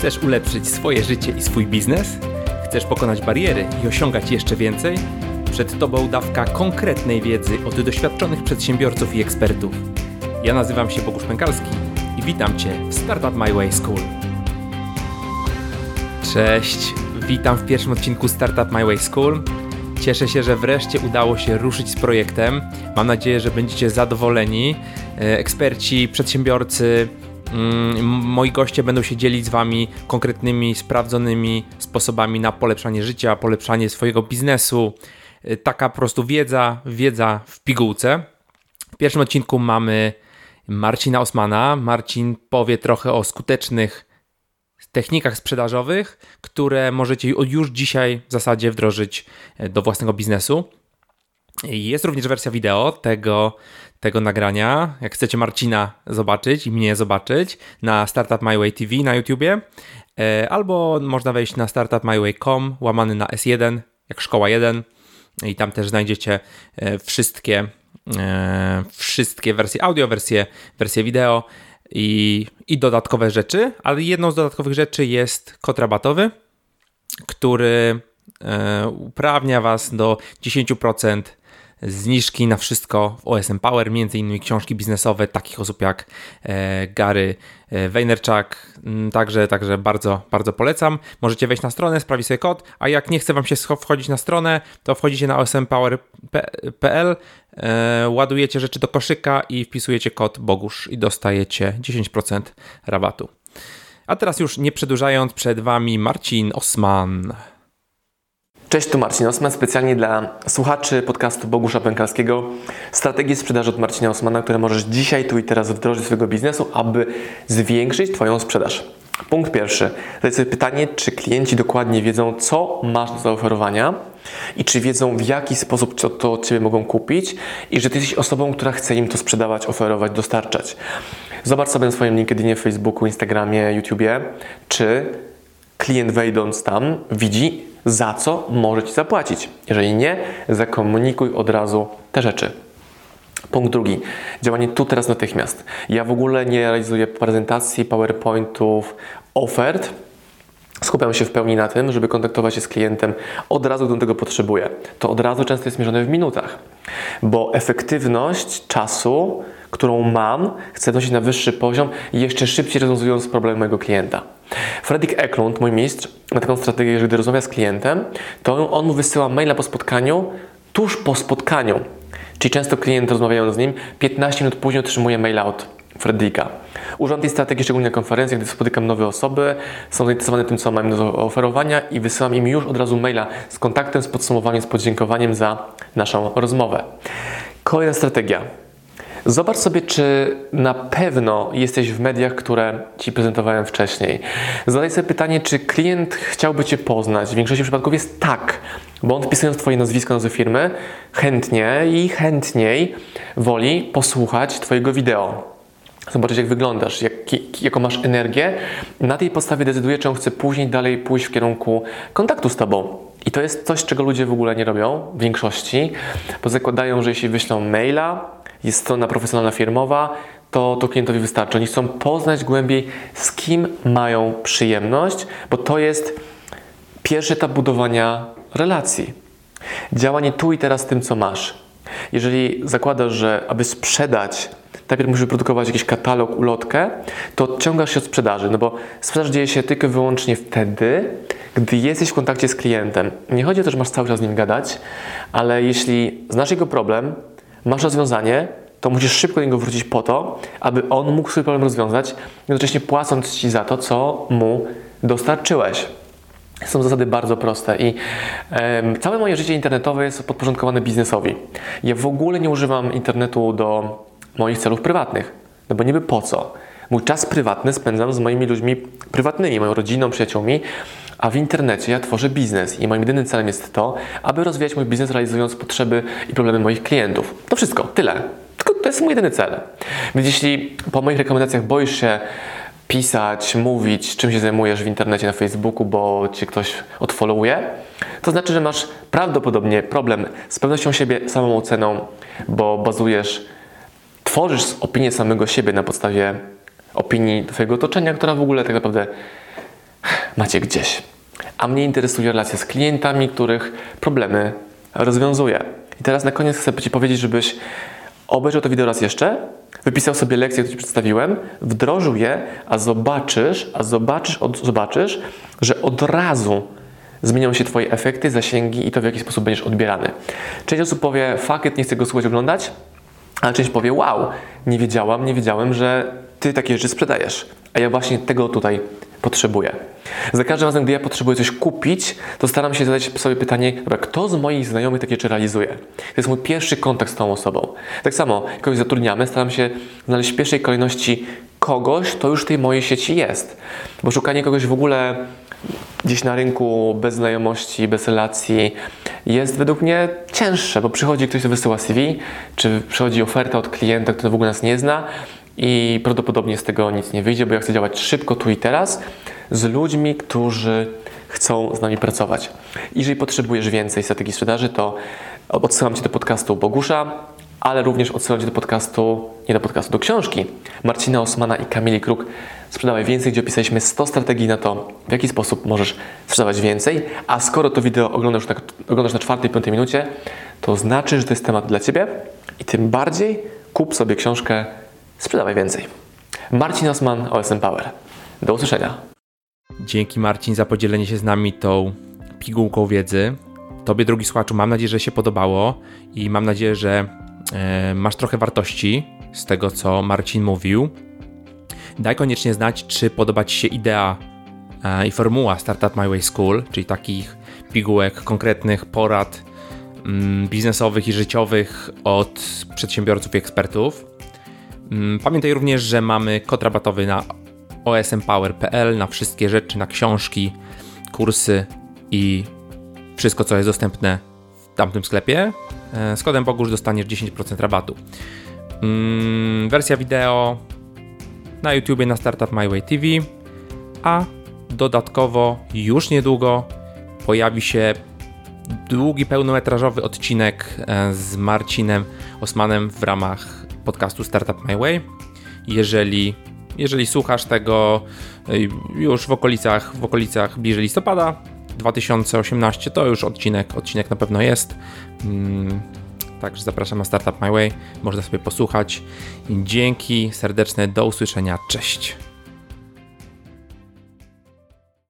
Chcesz ulepszyć swoje życie i swój biznes? Chcesz pokonać bariery i osiągać jeszcze więcej? Przed Tobą dawka konkretnej wiedzy od doświadczonych przedsiębiorców i ekspertów. Ja nazywam się Bogusz Pękalski i witam Cię w Startup My Way School. Cześć, witam w pierwszym odcinku Startup My Way School. Cieszę się, że wreszcie udało się ruszyć z projektem. Mam nadzieję, że będziecie zadowoleni. E, eksperci, przedsiębiorcy, moi goście będą się dzielić z Wami konkretnymi, sprawdzonymi sposobami na polepszanie życia, polepszanie swojego biznesu. E, taka po prostu wiedza, wiedza w pigułce. W pierwszym odcinku mamy Marcina Osmana. Marcin powie trochę o skutecznych technikach sprzedażowych, które możecie już dzisiaj w zasadzie wdrożyć e, do własnego biznesu. Jest również wersja wideo tego, tego nagrania. Jak chcecie Marcina zobaczyć i mnie zobaczyć na Startup My Way TV na YouTubie, e, albo można wejść na startupmyway.com łamany na S1, jak szkoła 1 i tam też znajdziecie e, wszystkie, wszystkie wersje audio, wersje, wersje wideo i, i dodatkowe rzeczy, ale jedną z dodatkowych rzeczy jest kod rabatowy, który e, uprawnia Was do 10% zniżki na wszystko w OSM Power, innymi książki biznesowe takich osób jak e, Gary e, Vaynerchuk, mm, także, także bardzo, bardzo polecam. Możecie wejść na stronę, sprawdzić sobie kod, a jak nie chce Wam się wchodzić na stronę, to wchodzicie na osmpower.pl, e, ładujecie rzeczy do koszyka i wpisujecie kod Bogusz i dostajecie 10% rabatu. A teraz już nie przedłużając, przed Wami Marcin Osman. Cześć, tu Marcin Osman, specjalnie dla słuchaczy podcastu Bogusza Pękalskiego. Strategie sprzedaży od Marcina Osmana, które możesz dzisiaj, tu i teraz wdrożyć swojego biznesu, aby zwiększyć Twoją sprzedaż. Punkt pierwszy. Zadaj sobie pytanie, czy klienci dokładnie wiedzą, co masz do zaoferowania i czy wiedzą, w jaki sposób to od Ciebie mogą kupić i że Ty jesteś osobą, która chce im to sprzedawać, oferować, dostarczać. Zobacz sobie na swoim LinkedInie, Facebooku, Instagramie, YouTubie, czy klient wejdąc tam widzi, za co może Ci zapłacić. Jeżeli nie, zakomunikuj od razu te rzeczy. Punkt drugi. Działanie tu, teraz, natychmiast. Ja w ogóle nie realizuję prezentacji, PowerPointów, ofert. Skupiam się w pełni na tym, żeby kontaktować się z klientem od razu, gdy on tego potrzebuje. To od razu często jest mierzone w minutach, bo efektywność czasu, którą mam, chcę nosić na wyższy poziom jeszcze szybciej rozwiązując problem mojego klienta. Fredrik Eklund, mój mistrz, ma taką strategię, że gdy rozmawia z klientem, to on mu wysyła maila po spotkaniu, tuż po spotkaniu. Czyli często klient rozmawiając z nim, 15 minut później otrzymuje maila od Fredrika. Używam tej strategii szczególnie na konferencjach, gdy spotykam nowe osoby, są zainteresowane tym, co mam do oferowania i wysyłam im już od razu maila z kontaktem, z podsumowaniem, z podziękowaniem za naszą rozmowę. Kolejna strategia Zobacz sobie, czy na pewno jesteś w mediach, które Ci prezentowałem wcześniej. Zadaj sobie pytanie, czy klient chciałby Cię poznać. W większości przypadków jest tak, bo on wpisując Twoje nazwisko, nazwę firmy, chętnie i chętniej woli posłuchać Twojego wideo. Zobaczyć, jak wyglądasz, jak, jaką masz energię. Na tej podstawie decyduje, czy on chce później dalej pójść w kierunku kontaktu z Tobą. I to jest coś, czego ludzie w ogóle nie robią w większości, bo zakładają, że jeśli wyślą maila, jest strona profesjonalna firmowa, to, to klientowi wystarczy. Oni chcą poznać głębiej, z kim mają przyjemność, bo to jest pierwszy etap budowania relacji. Działanie tu i teraz z tym, co masz. Jeżeli zakładasz, że aby sprzedać, najpierw musisz wyprodukować jakiś katalog, ulotkę, to odciągasz się od sprzedaży, no bo sprzedaż dzieje się tylko i wyłącznie wtedy, gdy jesteś w kontakcie z klientem. Nie chodzi o to, że masz cały czas z nim gadać, ale jeśli znasz jego problem, masz rozwiązanie, to musisz szybko do niego wrócić po to, aby on mógł swój problem rozwiązać, jednocześnie płacąc Ci za to, co mu dostarczyłeś. Są zasady bardzo proste i całe moje życie internetowe jest podporządkowane biznesowi. Ja w ogóle nie używam internetu do moich celów prywatnych, no bo niby po co? Mój czas prywatny spędzam z moimi ludźmi prywatnymi, moją rodziną, przyjaciółmi, a w internecie ja tworzę biznes i moim jedynym celem jest to, aby rozwijać mój biznes realizując potrzeby i problemy moich klientów. To wszystko, tyle. Tylko to jest mój jedyny cel. Więc jeśli po moich rekomendacjach boisz się pisać, mówić, czym się zajmujesz w internecie, na Facebooku, bo cię ktoś odfollowuje, to znaczy, że masz prawdopodobnie problem z pewnością siebie, samą oceną, bo bazujesz, tworzysz opinię samego siebie na podstawie opinii Twojego otoczenia, która w ogóle tak naprawdę macie gdzieś. A mnie interesuje relacja z klientami, których problemy rozwiązuję. I teraz na koniec chcę Ci powiedzieć, żebyś obejrzał to wideo raz jeszcze, wypisał sobie lekcje, które Ci przedstawiłem, wdrożył je, a zobaczysz, a zobaczysz, od, zobaczysz, że od razu zmienią się Twoje efekty, zasięgi i to w jaki sposób będziesz odbierany. Część osób powie, fuck nie chcę go słuchać, oglądać, a część powie, wow, nie wiedziałam, nie wiedziałem, że Ty takie rzeczy sprzedajesz. A ja właśnie tego tutaj potrzebuję. Za każdym razem, gdy ja potrzebuję coś kupić, to staram się zadać sobie pytanie, dobra, kto z moich znajomych takie rzeczy realizuje? To jest mój pierwszy kontakt z tą osobą. Tak samo, kogoś zatrudniamy, staram się znaleźć w pierwszej kolejności kogoś, kto już w tej mojej sieci jest. Bo szukanie kogoś w ogóle gdzieś na rynku bez znajomości, bez relacji jest według mnie cięższe, bo przychodzi ktoś, kto wysyła CV, czy przychodzi oferta od klienta, który w ogóle nas nie zna i prawdopodobnie z tego nic nie wyjdzie, bo ja chcę działać szybko, tu i teraz z ludźmi, którzy chcą z nami pracować. Jeżeli potrzebujesz więcej strategii sprzedaży, to odsyłam Cię do podcastu Bogusza, ale również odsyłam Cię do podcastu, nie do podcastu, do książki Marcina Osmana i Kamili Kruk Sprzedawaj Więcej, gdzie opisaliśmy 100 strategii na to, w jaki sposób możesz sprzedawać więcej, a skoro to wideo oglądasz na, oglądasz na czwartej, piątej minucie, to znaczy, że to jest temat dla Ciebie i tym bardziej kup sobie książkę Sprzedawaj Więcej. Marcin Osman, OSM Power. Do usłyszenia. Dzięki Marcin za podzielenie się z nami tą pigułką wiedzy. Tobie, drugi słuchaczu, mam nadzieję, że się podobało i mam nadzieję, że e, masz trochę wartości z tego, co Marcin mówił. Daj koniecznie znać, czy podoba Ci się idea e, i formuła Startup My Way School, czyli takich pigułek, konkretnych porad mm, biznesowych i życiowych od przedsiębiorców i ekspertów. Mm, pamiętaj również, że mamy kod rabatowy na osmpower.pl na wszystkie rzeczy, na książki, kursy i wszystko, co jest dostępne w tamtym sklepie. E, z kodem Bogusz dostaniesz 10% rabatu. Mm, wersja wideo na YouTubie na Startup My Way TV, a dodatkowo już niedługo pojawi się długi, pełnometrażowy odcinek e, z Marcinem Osmanem w ramach podcastu Startup My Way. Jeżeli, jeżeli słuchasz tego e, już w okolicach, w okolicach bliżej listopada 2018, to już odcinek, odcinek na pewno jest. Mm, Także zapraszam na Startup My Way, można sobie posłuchać. Dzięki serdeczne, do usłyszenia, cześć.